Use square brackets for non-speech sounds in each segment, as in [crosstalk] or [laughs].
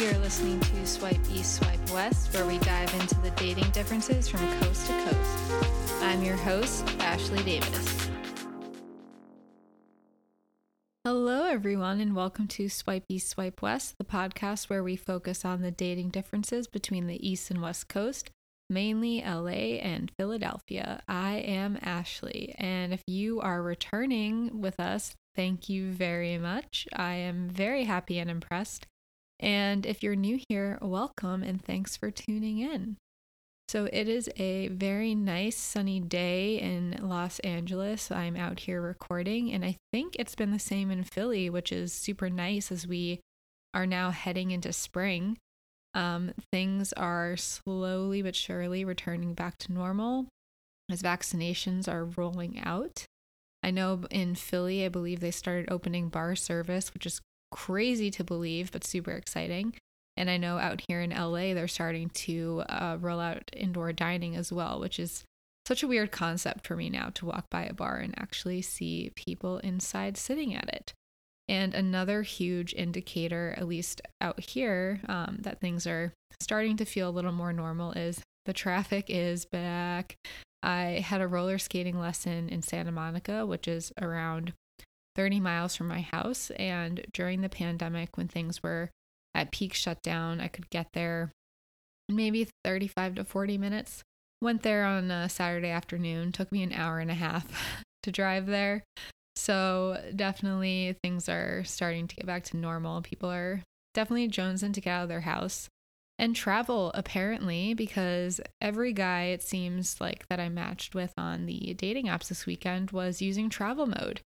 You're listening to Swipe East, Swipe West, where we dive into the dating differences from coast to coast. I'm your host, Ashley Davis. Hello, everyone, and welcome to Swipe East, Swipe West, the podcast where we focus on the dating differences between the East and West Coast, mainly LA and Philadelphia. I am Ashley, and if you are returning with us, thank you very much. I am very happy and impressed. And if you're new here, welcome and thanks for tuning in. So, it is a very nice sunny day in Los Angeles. I'm out here recording, and I think it's been the same in Philly, which is super nice as we are now heading into spring. Um, things are slowly but surely returning back to normal as vaccinations are rolling out. I know in Philly, I believe they started opening bar service, which is crazy to believe, but super exciting. And I know out here in LA, they're starting to uh, roll out indoor dining as well, which is such a weird concept for me now to walk by a bar and actually see people inside sitting at it. And another huge indicator, at least out here, um, that things are starting to feel a little more normal is the traffic is back. I had a roller skating lesson in Santa Monica, which is around 30 miles from my house. And during the pandemic, when things were at peak shutdown, I could get there maybe 35 to 40 minutes. Went there on a Saturday afternoon, took me an hour and a half [laughs] to drive there. So, definitely things are starting to get back to normal. People are definitely jonesing to get out of their house and travel, apparently, because every guy it seems like that I matched with on the dating apps this weekend was using travel mode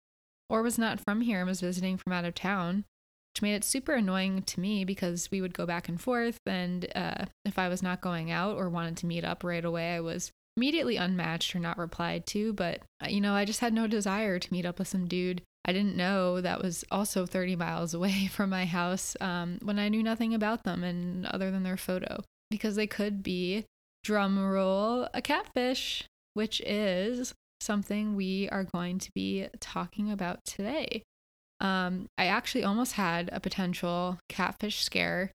or was not from here and was visiting from out of town which made it super annoying to me because we would go back and forth. And uh, if I was not going out or wanted to meet up right away, I was immediately unmatched or not replied to. But, uh, you know, I just had no desire to meet up with some dude I didn't know that was also 30 miles [laughs] away from my house um, when I knew nothing about them and other than their photo because they could be, drum roll, a catfish, which is something we are going to be talking about today. Um, I actually almost had a potential catfish scare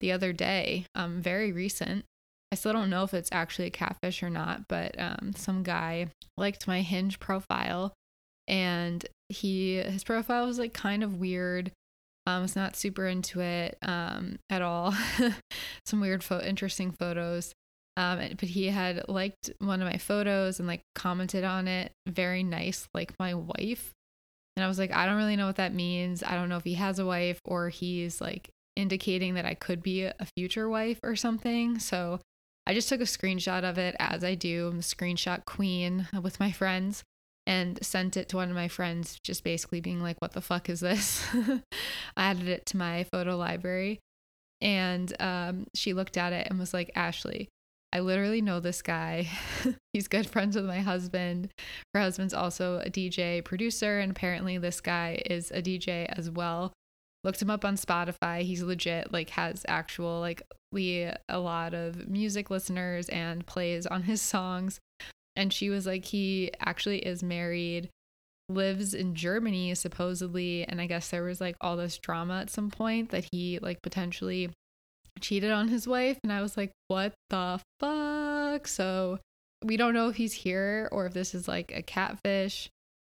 the other day, um, very recent. I still don't know if it's actually a catfish or not, but um, some guy liked my Hinge profile, and he his profile was like kind of weird. Um, was not super into it um, at all. [laughs] some weird, fo- interesting photos. Um, but he had liked one of my photos and like commented on it very nice, like my wife. And I was like, I don't really know what that means. I don't know if he has a wife or he's like indicating that I could be a future wife or something. So I just took a screenshot of it as I do. I'm a screenshot queen with my friends and sent it to one of my friends, just basically being like, what the fuck is this? [laughs] I added it to my photo library. And um, she looked at it and was like, Ashley, I literally know this guy. [laughs] He's good friends with my husband. Her husband's also a DJ producer, and apparently this guy is a DJ as well. Looked him up on Spotify. He's legit, like has actual like we a lot of music listeners and plays on his songs. And she was like, he actually is married, lives in Germany supposedly, and I guess there was like all this drama at some point that he like potentially cheated on his wife. And I was like, what the fuck? So we don't know if he's here or if this is like a catfish.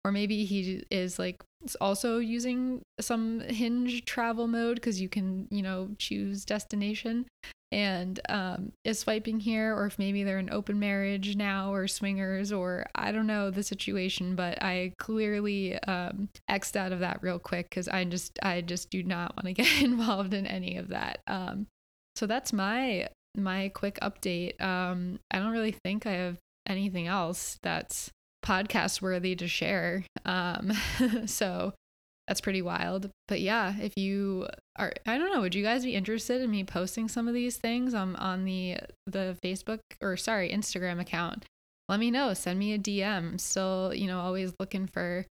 Or maybe he is like also using some hinge travel mode because you can, you know, choose destination and um, is swiping here, or if maybe they're in open marriage now or swingers, or I don't know the situation, but I clearly um, xed out of that real quick because I just I just do not want to [laughs] get involved in any of that. Um, so that's my my quick update. Um, I don't really think I have anything else that's podcast worthy to share. Um, [laughs] so that's pretty wild. But yeah, if you are, I don't know, would you guys be interested in me posting some of these things on on the the Facebook or sorry Instagram account? Let me know. Send me a DM. Still, you know, always looking for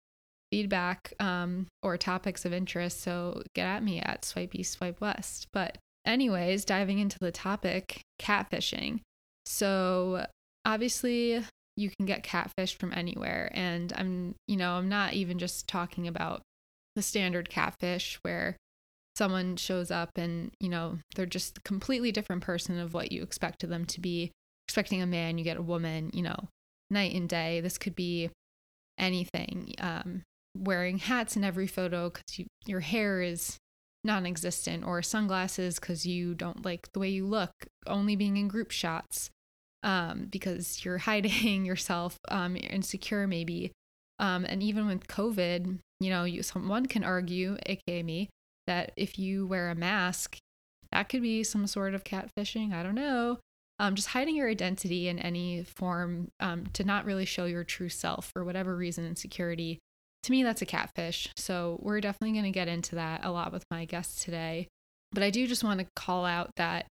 feedback um, or topics of interest. So get at me at swipe east, swipe west. But anyways, diving into the topic, catfishing. So, obviously, you can get catfish from anywhere. And I'm, you know, I'm not even just talking about the standard catfish where someone shows up and, you know, they're just a completely different person of what you expected them to be. Expecting a man, you get a woman, you know, night and day. This could be anything. Um, wearing hats in every photo because you, your hair is non-existent or sunglasses because you don't like the way you look only being in group shots um, because you're [laughs] hiding yourself um, insecure maybe. Um, and even with covid you know you someone can argue aka me that if you wear a mask that could be some sort of catfishing i don't know. Um, just hiding your identity in any form um, to not really show your true self for whatever reason insecurity to me, that's a catfish. So we're definitely going to get into that a lot with my guests today. But I do just want to call out that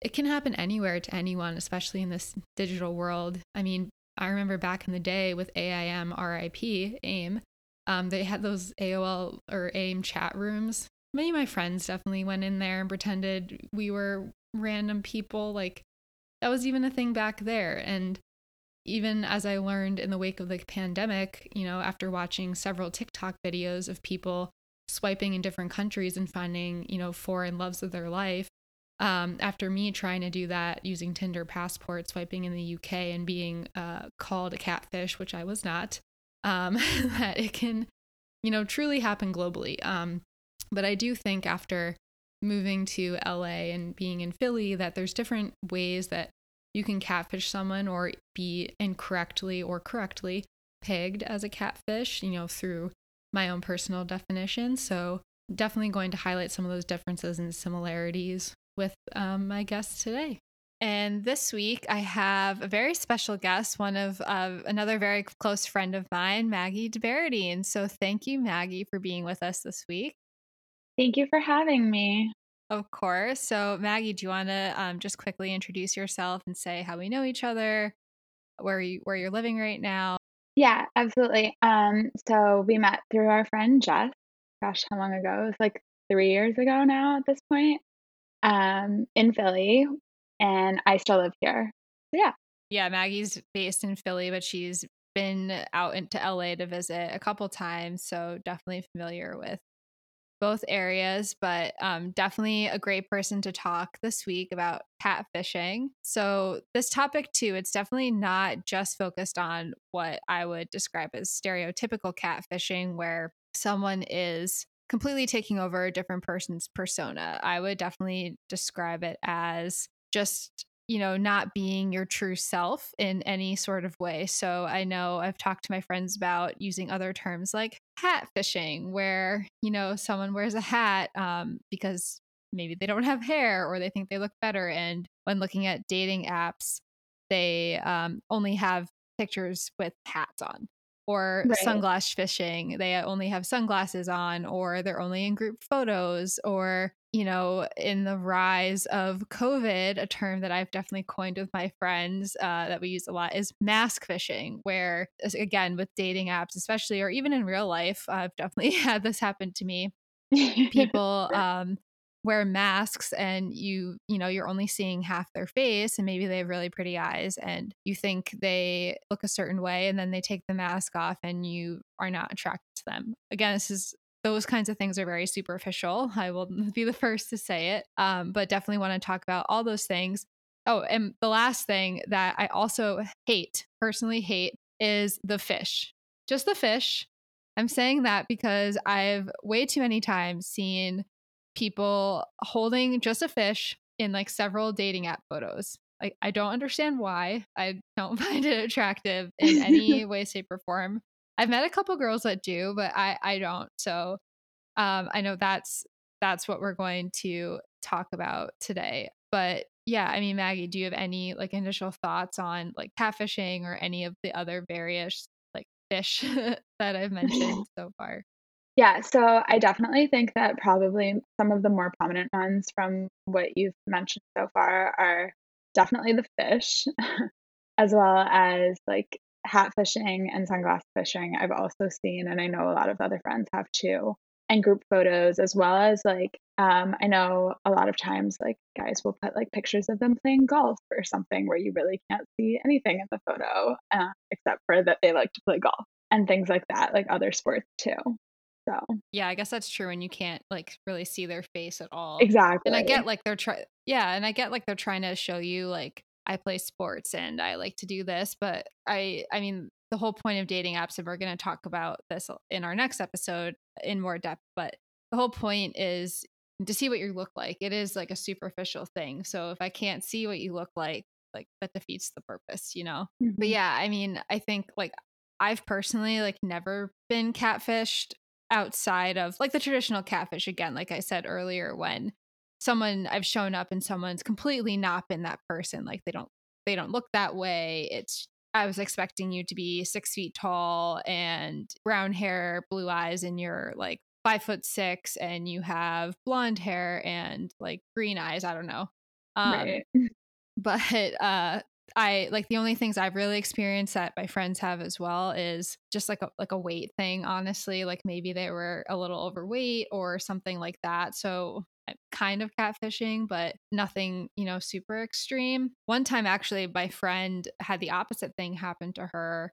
it can happen anywhere to anyone, especially in this digital world. I mean, I remember back in the day with AIM, RIP, AIM, um, they had those AOL or AIM chat rooms. Many of my friends definitely went in there and pretended we were random people. Like that was even a thing back there. And even as I learned in the wake of the pandemic, you know, after watching several TikTok videos of people swiping in different countries and finding, you know, foreign loves of their life, um, after me trying to do that using Tinder passport, swiping in the UK and being uh, called a catfish, which I was not, um, [laughs] that it can, you know, truly happen globally. Um, but I do think after moving to LA and being in Philly that there's different ways that you can catfish someone or be incorrectly or correctly pegged as a catfish, you know, through my own personal definition. So, definitely going to highlight some of those differences and similarities with um, my guests today. And this week, I have a very special guest, one of uh, another very close friend of mine, Maggie DeBaradine. So, thank you, Maggie, for being with us this week. Thank you for having me. Of course. So, Maggie, do you want to um, just quickly introduce yourself and say how we know each other, where you where you're living right now? Yeah, absolutely. Um, so we met through our friend Jess. Gosh, how long ago? It was like three years ago now at this point. Um, in Philly, and I still live here. So yeah. Yeah, Maggie's based in Philly, but she's been out into LA to visit a couple times, so definitely familiar with both areas, but um, definitely a great person to talk this week about catfishing. So, this topic, too, it's definitely not just focused on what I would describe as stereotypical catfishing, where someone is completely taking over a different person's persona. I would definitely describe it as just you know, not being your true self in any sort of way. So I know I've talked to my friends about using other terms like hat fishing, where, you know, someone wears a hat um, because maybe they don't have hair or they think they look better. And when looking at dating apps, they um, only have pictures with hats on or right. sunglass fishing. They only have sunglasses on, or they're only in group photos, or, you know, in the rise of COVID, a term that I've definitely coined with my friends uh, that we use a lot is mask fishing, where, again, with dating apps, especially, or even in real life, I've definitely [laughs] had this happen to me. [laughs] People um, wear masks and you you know you're only seeing half their face and maybe they have really pretty eyes and you think they look a certain way and then they take the mask off and you are not attracted to them again this is those kinds of things are very superficial i will [laughs] be the first to say it um, but definitely want to talk about all those things oh and the last thing that i also hate personally hate is the fish just the fish i'm saying that because i've way too many times seen people holding just a fish in like several dating app photos. Like I don't understand why. I don't [laughs] find it attractive in any [laughs] way, shape, or form. I've met a couple girls that do, but I I don't. So um, I know that's that's what we're going to talk about today. But yeah, I mean, Maggie, do you have any like initial thoughts on like catfishing or any of the other various like fish [laughs] that I've mentioned [laughs] so far? Yeah, so I definitely think that probably some of the more prominent ones from what you've mentioned so far are definitely the fish, [laughs] as well as like hat fishing and sunglass fishing. I've also seen, and I know a lot of other friends have too, and group photos, as well as like um, I know a lot of times like guys will put like pictures of them playing golf or something where you really can't see anything in the photo uh, except for that they like to play golf and things like that, like other sports too. So yeah, I guess that's true. And you can't like really see their face at all. exactly. And I get like they're trying, yeah, and I get like they're trying to show you like I play sports and I like to do this, but I, I mean, the whole point of dating apps, and we're going to talk about this in our next episode in more depth, but the whole point is to see what you look like. It is like a superficial thing. So if I can't see what you look like, like that defeats the purpose, you know? Mm-hmm. But yeah, I mean, I think like I've personally like never been catfished outside of like the traditional catfish again, like I said earlier, when someone I've shown up and someone's completely not been that person. Like they don't they don't look that way. It's I was expecting you to be six feet tall and brown hair, blue eyes, and you're like five foot six and you have blonde hair and like green eyes. I don't know. Um, right. [laughs] But uh, I like the only things I've really experienced that my friends have as well is just like a like a weight thing. Honestly, like maybe they were a little overweight or something like that. So kind of catfishing, but nothing, you know, super extreme. One time, actually, my friend had the opposite thing happen to her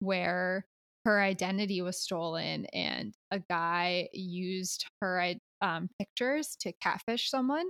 where her identity was stolen and a guy used her um, pictures to catfish someone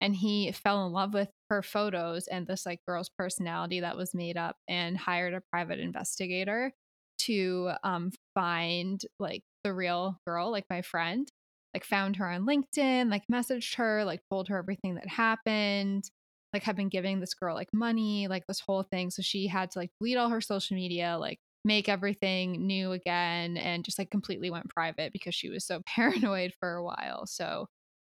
and he fell in love with her photos and this like girl's personality that was made up and hired a private investigator to um, find like the real girl like my friend like found her on linkedin like messaged her like told her everything that happened like had been giving this girl like money like this whole thing so she had to like delete all her social media like make everything new again and just like completely went private because she was so [laughs] paranoid for a while. So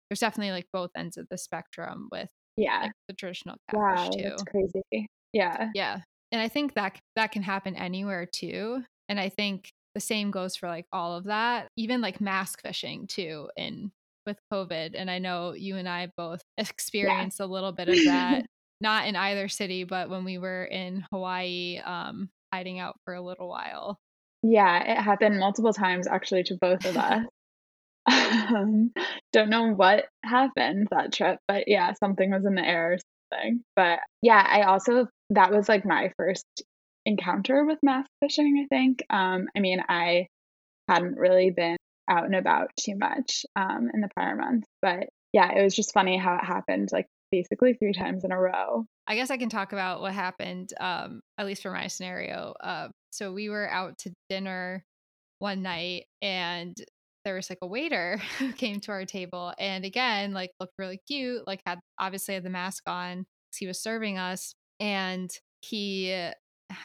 there's definitely like both ends of the spectrum with yeah like, the traditional catfish wow, too. That's crazy. Yeah. Yeah. And I think that that can happen anywhere too. And I think the same goes for like all of that, even like mask fishing too in with COVID. And I know you and I both experienced yeah. a little bit of that, [laughs] not in either city, but when we were in Hawaii, um, hiding out for a little while. Yeah, it happened multiple times actually to both of us. [laughs] um, don't know what happened that trip, but yeah, something was in the air or something. But yeah, I also, that was like my first encounter with mask fishing, I think. Um, I mean, I hadn't really been out and about too much um, in the prior months, but yeah, it was just funny how it happened like basically three times in a row. I guess I can talk about what happened, um, at least for my scenario. Uh, so we were out to dinner one night and there was like a waiter [laughs] who came to our table and again like looked really cute like had obviously had the mask on he was serving us and he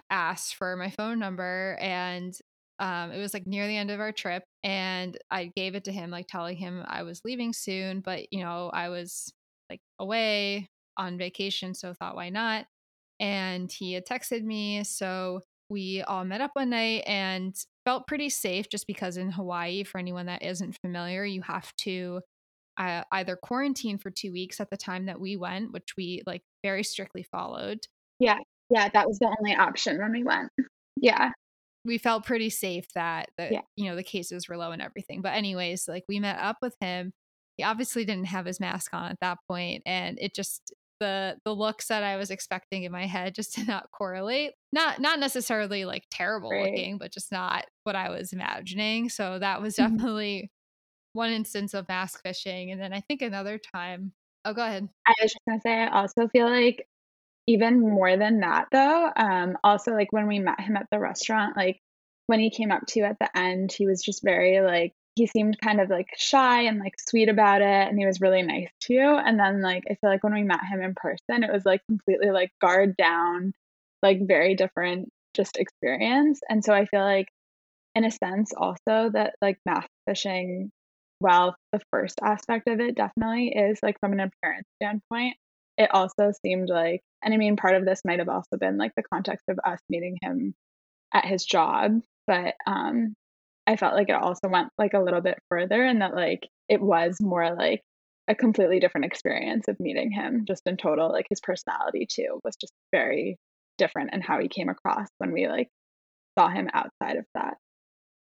asked for my phone number and um, it was like near the end of our trip and i gave it to him like telling him i was leaving soon but you know i was like away on vacation, so thought why not? And he had texted me, so we all met up one night and felt pretty safe just because in Hawaii, for anyone that isn't familiar, you have to uh, either quarantine for two weeks at the time that we went, which we like very strictly followed. Yeah. Yeah. That was the only option when we went. Yeah. We felt pretty safe that the, yeah. you know, the cases were low and everything. But anyways, like we met up with him. He obviously didn't have his mask on at that point, and it just the the looks that I was expecting in my head just [laughs] did not correlate. Not not necessarily like terrible right. looking, but just not what I was imagining. So that was mm-hmm. definitely one instance of mask fishing. And then I think another time. Oh, go ahead. I was just gonna say I also feel like even more than that though, um, also like when we met him at the restaurant, like when he came up to you at the end, he was just very like he seemed kind of like shy and like sweet about it and he was really nice to you. And then like i feel like when we met him in person it was like completely like guard down like very different just experience. And so i feel like in a sense also that like mask fishing while the first aspect of it definitely is like from an appearance standpoint it also seemed like and i mean part of this might have also been like the context of us meeting him at his job but um I felt like it also went like a little bit further and that like it was more like a completely different experience of meeting him just in total like his personality too was just very different and how he came across when we like saw him outside of that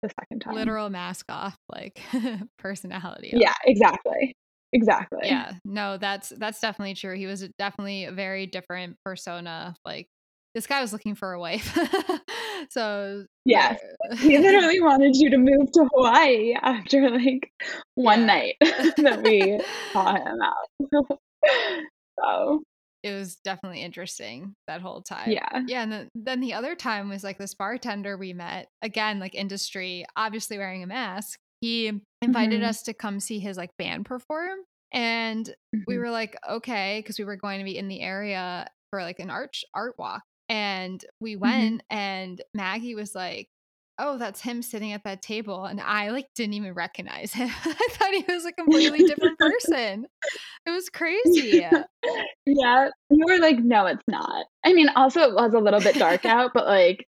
the second time. Literal mask off like [laughs] personality yeah exactly exactly yeah no that's that's definitely true he was definitely a very different persona like this guy was looking for a wife. [laughs] so yes, [laughs] he [laughs] literally wanted you to move to Hawaii after like one yeah. night that we saw him out. so it was definitely interesting that whole time. Yeah. Yeah. And then, then the other time was like this bartender we met, again, like industry, obviously wearing a mask. He invited mm-hmm. us to come see his like band perform. And mm-hmm. we were like, okay, because we were going to be in the area for like an art art walk. And we mm-hmm. went mm-hmm. and Maggie was like, oh, that's him sitting at that table. And I like didn't even recognize him. [laughs] I thought he was a completely different person. It was crazy. [laughs] yeah. You were like, no, it's not. I mean, also it was a little bit dark out, but like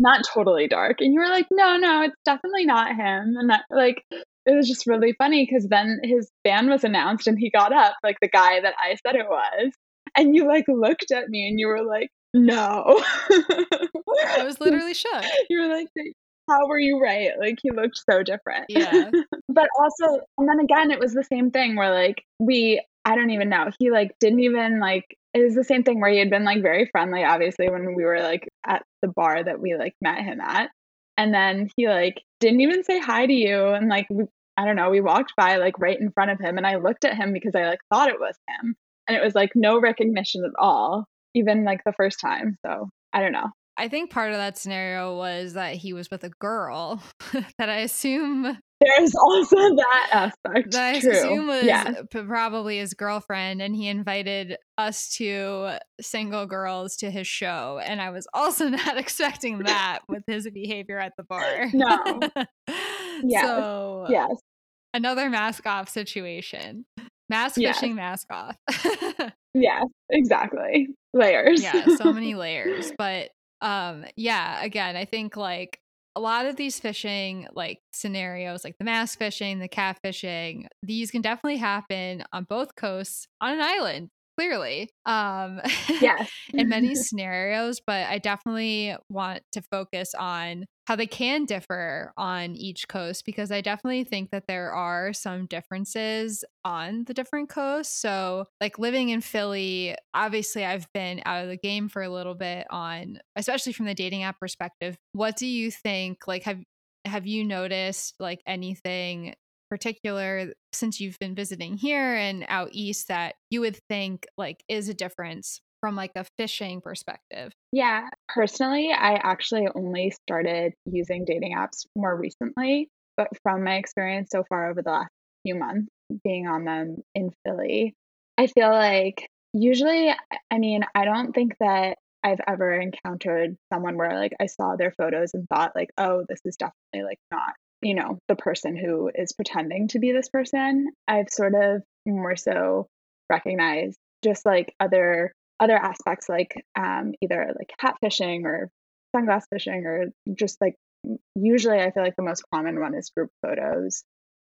not totally dark. And you were like, no, no, it's definitely not him. And that like it was just really funny because then his band was announced and he got up, like the guy that I said it was. And you like looked at me and you were like, no. I was literally shook. [laughs] You were like, how were you right? Like he looked so different. Yeah. [laughs] but also, and then again, it was the same thing where like we, I don't even know, he like didn't even like, it was the same thing where he had been like very friendly, obviously, when we were like at the bar that we like met him at. And then he like didn't even say hi to you. And like, we, I don't know, we walked by like right in front of him and I looked at him because I like thought it was him. And it was like no recognition at all, even like the first time. So I don't know. I think part of that scenario was that he was with a girl [laughs] that I assume there's also [laughs] that aspect. I True. assume was yeah. probably his girlfriend, and he invited us two single girls to his show. And I was also [laughs] not expecting [laughs] that with his behavior at the bar. No. yes. So, yes. Another mask off situation. Mask yes. fishing, mask off. yes, exactly. Layers. yeah, so many layers. But um yeah again i think like a lot of these fishing like scenarios like the mask fishing the catfishing these can definitely happen on both coasts on an island clearly um [laughs] yes. in many [laughs] scenarios but i definitely want to focus on how they can differ on each coast because I definitely think that there are some differences on the different coasts. So, like living in Philly, obviously I've been out of the game for a little bit on especially from the dating app perspective. What do you think like have have you noticed like anything particular since you've been visiting here and out east that you would think like is a difference from like a fishing perspective? Yeah, personally, I actually only started using dating apps more recently, but from my experience so far over the last few months being on them in Philly, I feel like usually, I mean, I don't think that I've ever encountered someone where like I saw their photos and thought like, oh, this is definitely like not, you know, the person who is pretending to be this person. I've sort of more so recognized just like other other aspects like um, either like hat fishing or sunglass fishing or just like usually I feel like the most common one is group photos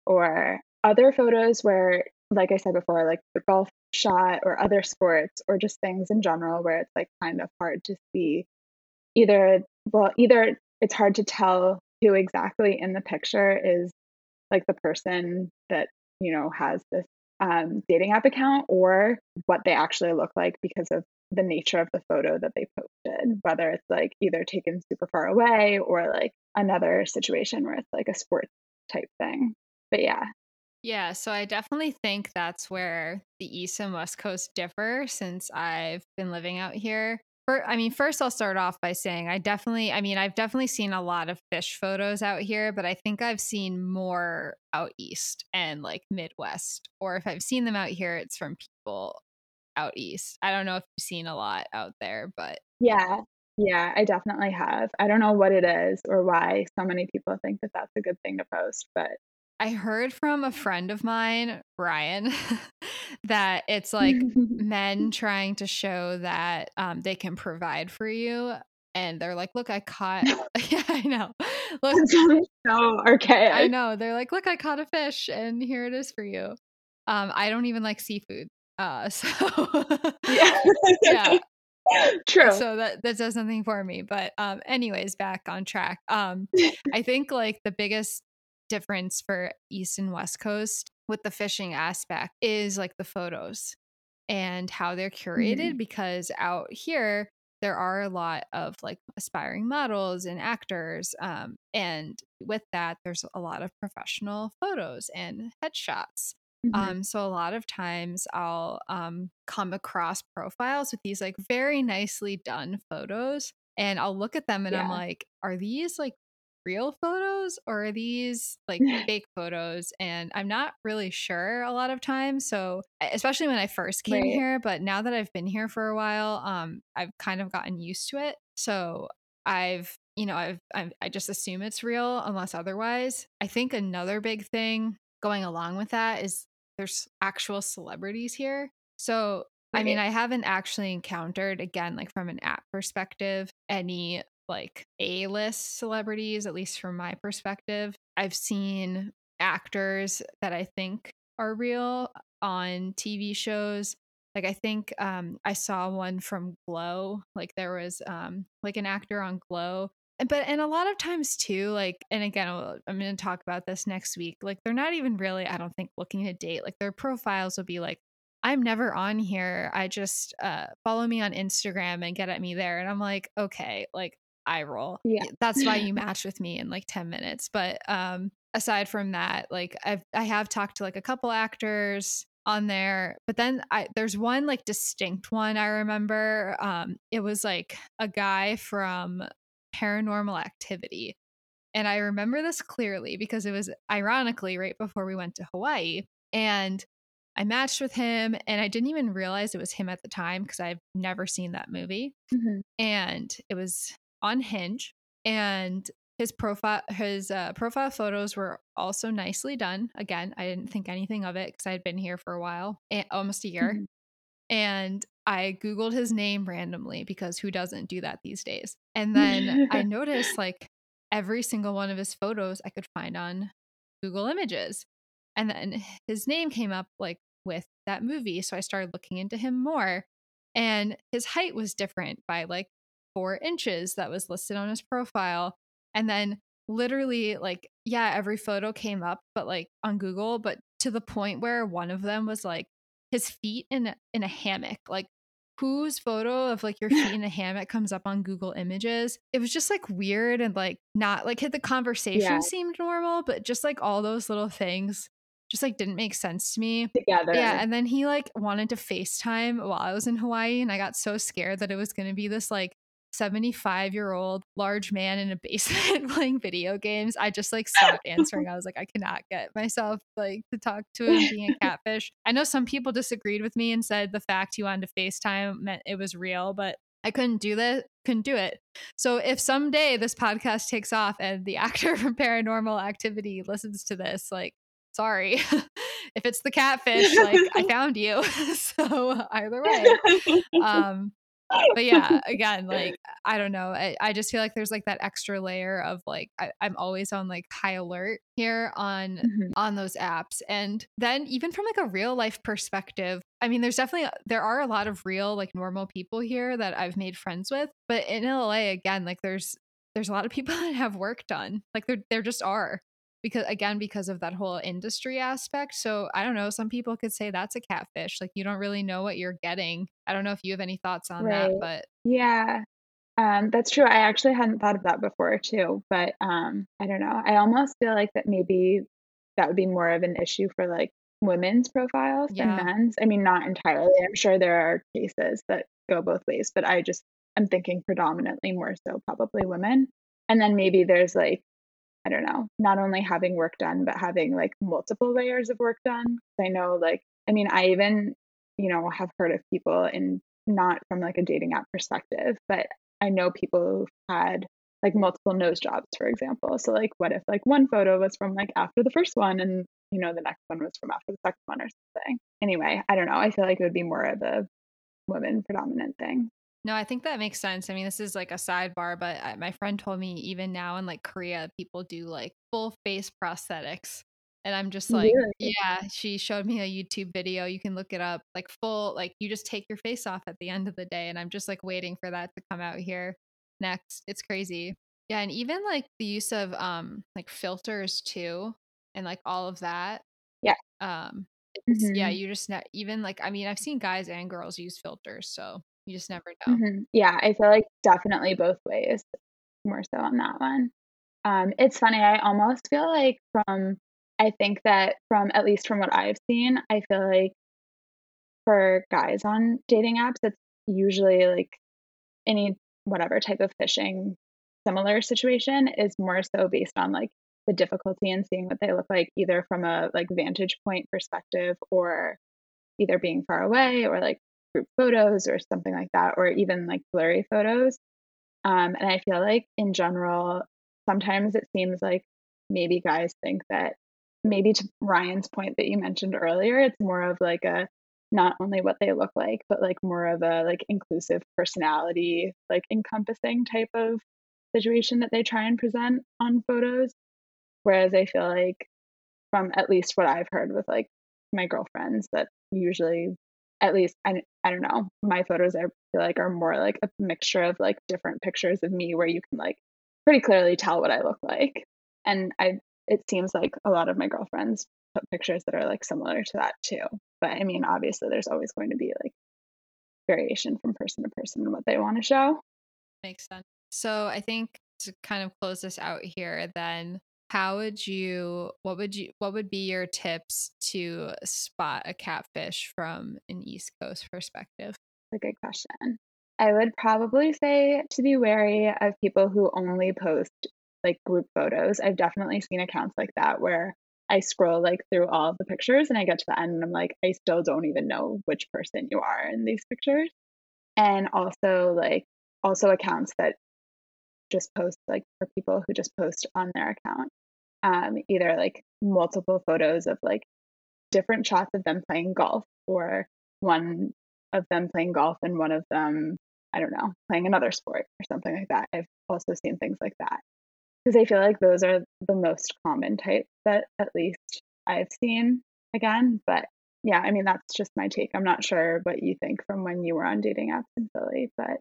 or other photos where like I said before like the golf shot or other sports or just things in general where it's like kind of hard to see. Either well either it's hard to tell who exactly in the picture is like the person that you know has this um, dating app account or what they actually look like because of the nature of the photo that they posted, whether it's like either taken super far away or like another situation where it's like a sports type thing. But yeah. Yeah, so I definitely think that's where the East and West Coast differ since I've been living out here. For, I mean, first I'll start off by saying I definitely, I mean, I've definitely seen a lot of fish photos out here, but I think I've seen more out east and like Midwest. Or if I've seen them out here, it's from people out east. I don't know if you've seen a lot out there, but yeah, yeah, I definitely have. I don't know what it is or why so many people think that that's a good thing to post, but I heard from a friend of mine, Brian, [laughs] that it's like [laughs] men trying to show that um, they can provide for you. And they're like, look, I caught. [laughs] [laughs] yeah, I know. Look, so archaic. I know. They're like, look, I caught a fish, and here it is for you. Um, I don't even like seafood, uh, so yeah, yeah. True. So that that does something for me. But um, anyways, back on track. Um, I think like the biggest difference for East and West Coast with the fishing aspect is like the photos and how they're curated mm-hmm. because out here there are a lot of like aspiring models and actors. Um, and with that, there's a lot of professional photos and headshots. Mhm. Um, so a lot of times I'll um, come across profiles with these like very nicely done photos, and I'll look at them and I'm like, are these like real photos or are these like [laughs] fake photos? And I'm not really sure a lot of times. So especially when I first came Right. here, but now that I've been here for a while, um, I've kind of gotten used to it. So I've you know I've, I've I just assume it's real unless otherwise. I think another big thing going along with that is there's actual celebrities here. So, I mean, I haven't actually encountered, again, like from an app perspective, any like A list celebrities, at least from my perspective. I've seen actors that I think are real on TV shows. Like I think um I saw one from Glow. Like there was um like an actor on Glow but and a lot of times too like and again i'm going to talk about this next week like they're not even really i don't think looking to date like their profiles will be like i'm never on here i just uh follow me on instagram and get at me there and i'm like okay like i roll Yeah. that's why you [laughs] match with me in like 10 minutes but um aside from that like i've i have talked to like a couple actors on there but then i there's one like distinct one i remember um it was like a guy from paranormal activity. And I remember this clearly because it was ironically right before we went to Hawaii. And I matched with him and I didn't even realize it was him at the time because I've never seen that movie. Mhm. And it was on Hinge. And his profile his uh, profile photos were also nicely done. Again, I didn't think anything of it because I had been here for a while, almost a year Mhm. and I Googled his name randomly because who doesn't do that these days? And then I [laughs] noticed like every single one of his photos I could find on Google Images. And then his name came up like with that movie. So I started looking into him more. And his height was different by like four inches that was listed on his profile. And then literally, like, yeah, every photo came up, but like on Google, but to the point where one of them was like, his feet in a, in a hammock. Like whose photo of like your [laughs] feet in a hammock comes up on Google Images? It was just like weird and like not like the conversation Yeah. seemed normal, but just like all those little things just like didn't make sense to me. Together. Yeah, and then he like wanted to FaceTime while I was in Hawaii, and I got so scared that it was going to be this like 75 year old large man in a basement [laughs] playing video games. I just like [laughs] stopped answering. I was like, I cannot get myself like to talk to him being a catfish. I know some people disagreed with me and said the fact he wanted to FaceTime meant it was real, but I couldn't do that. Couldn't do it. So if someday this podcast takes off and the [laughs] actor from Paranormal Activity listens to this, like, sorry. if it's the catfish, like I found you. so either way. Um but yeah, again, like [laughs] I don't know. I, I just feel like there's like that extra layer of like I, I'm always on like high alert here on Mhm. on those apps. And then even from like a real life perspective, I mean, there's definitely there are a lot of real like normal people here that I've made friends with. But in LA, again, like there's there's a lot of people [laughs] that have work done. Like there there just are because again because of that whole industry aspect so i don't know some people could say that's a catfish like you don't really know what you're getting i don't know if you have any thoughts on that but Yeah. Um, that's true. I actually hadn't thought of that before too, but um, I don't know. I almost feel like that maybe that would be more of an issue for like women's profiles Yeah. than men's. I mean, not entirely. I'm sure there are cases that go both ways, but I just I'm thinking predominantly more so probably women. And then maybe there's like I don't know, not only having work done, but having like multiple layers of work done. I know, like, I mean, I even, you know, have heard of people in not from like a dating app perspective, but I know people who've had like multiple nose jobs, for example. So, like, what if like one photo was from like after the first one and, you know, the next one was from after the second one or something? Anyway, I don't know. I feel like it would be more of a women predominant thing. No i think that makes sense i mean this is like a sidebar but I, my friend told me even now in like korea people do like full face prosthetics and i'm just like Really? yeah she showed me a youtube video you can look it up like full like you just take your face off at the end of the day and i'm just like waiting for that to come out here next it's crazy yeah and even like the use of um like filters too and like all of that Yeah. um it's, yeah you just ne- even like i mean i've seen guys and girls use filters so You just never know. Mm-hmm. Yeah, I feel like definitely both ways, more so on that one. Um, it's funny, I almost feel like from, I think that from, at least from what I've seen, I feel like for guys on dating apps, it's usually like any whatever type of fishing similar situation is more so based on like the difficulty in seeing what they look like either from a like vantage point perspective or either being far away or like group photos or something like that or even like blurry photos. Um, and i feel like in general sometimes it seems like maybe guys think that maybe to ryan's point that you mentioned earlier it's more of like a not only what they look like but like more of a like inclusive personality like encompassing type of situation that they try and present on photos. Whereas i feel like from at least what i've heard with like my girlfriends that usually at least I, I don't know my photos i feel like are more like a mixture of like different pictures of me where you can like pretty clearly tell what i look like and i it seems like a lot of my girlfriends put pictures that are like similar to that too but I mean, obviously, there's always going to be like variation from person to person and what they want to show. Makes sense. So I think to kind of close this out here, then how would you what would you what would be your tips to spot a catfish from an east coast perspective a good question i would probably say to be wary of people who only post like group photos i've definitely seen accounts like that where I scroll like through all the pictures and I get to the end and I'm like, I still don't even know which person you are in these pictures. And also like also accounts that just post like for people who just post on their account. Um, either like multiple photos of like different shots of them playing golf or one of them playing golf and one of them, I don't know, playing another sport or something like that. I've also seen things like that because I feel like those are the most common types that at least I've seen again. But yeah, I mean, that's just my take. I'm not sure what you think from when you were on dating apps in Philly, but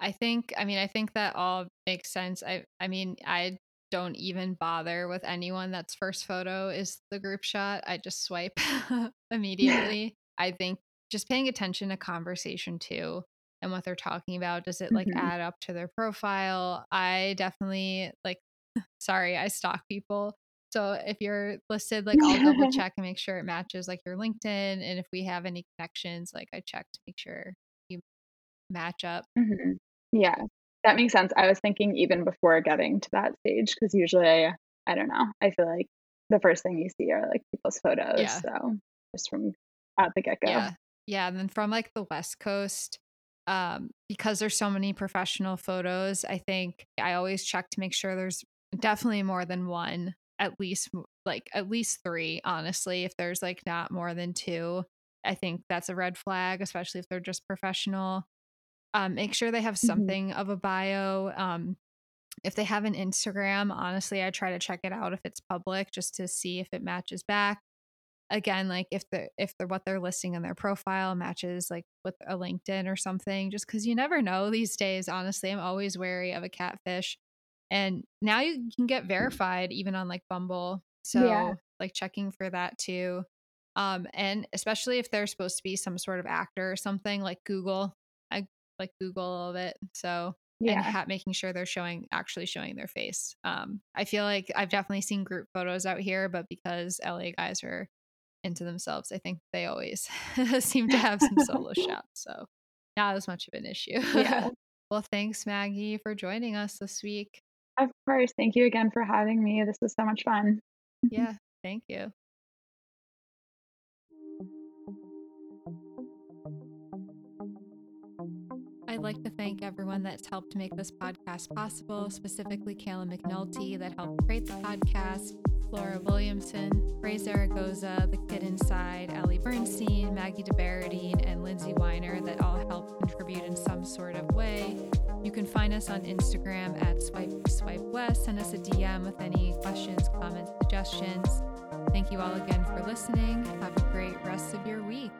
I think, I mean, I think that all makes sense. I, I mean, I don't even bother with anyone that's first photo is the group shot. I just swipe [laughs] immediately. I think just paying attention to conversation too and what they're talking about does it like mm-hmm. add up to their profile i definitely like [laughs] sorry i stalk people so if you're listed like i'll double [laughs] check and make sure it matches like your linkedin and if we have any connections like i check to make sure you match up mm-hmm. yeah that makes sense i was thinking even before getting to that stage because usually I, I don't know i feel like the first thing you see are like people's photos yeah. so just from at the get-go yeah yeah and then from like the west coast um, because there's so many professional photos, I think I always check to make sure there's definitely more than one, at least like at least three, honestly. If there's like not more than two, I think that's a red flag, especially if they're just professional. Um, make sure they have mm-hmm. something mm-hmm. of a bio. Um, if they have an Instagram, honestly, I try to check it out if it's public just to see if it matches back again like if the if the what they're listing in their profile matches like with a linkedin or something just because you never know these days honestly i'm always wary of a catfish and now you can get verified even on like bumble so yeah. like checking for that too um and especially if they're supposed to be some sort of actor or something like google like google a little bit so yeah. and ha- making sure they're showing actually showing their face um i feel like i've definitely seen group photos out here but because la guys are into themselves. I think they always [laughs] seem to have some solo [laughs] shots. So not as much of an issue. Yeah. [laughs] well, thanks, Maggie, for joining us this week. Of course. Thank you again for having me. This was so much fun. yeah. Thank you. I'd like to thank everyone that's helped make this podcast possible, specifically Kayla McNulty that helped create the podcast, Laura Williamson, Ray Zaragoza, The Kid Inside, Ellie Bernstein, Maggie DeBaradine, and Lindsay Weiner that all helped contribute in some sort of way. You can find us on Instagram at Swipe Swipe West. Send us a DM with any questions, comments, suggestions. Thank you all again for listening. Have a great rest of your week.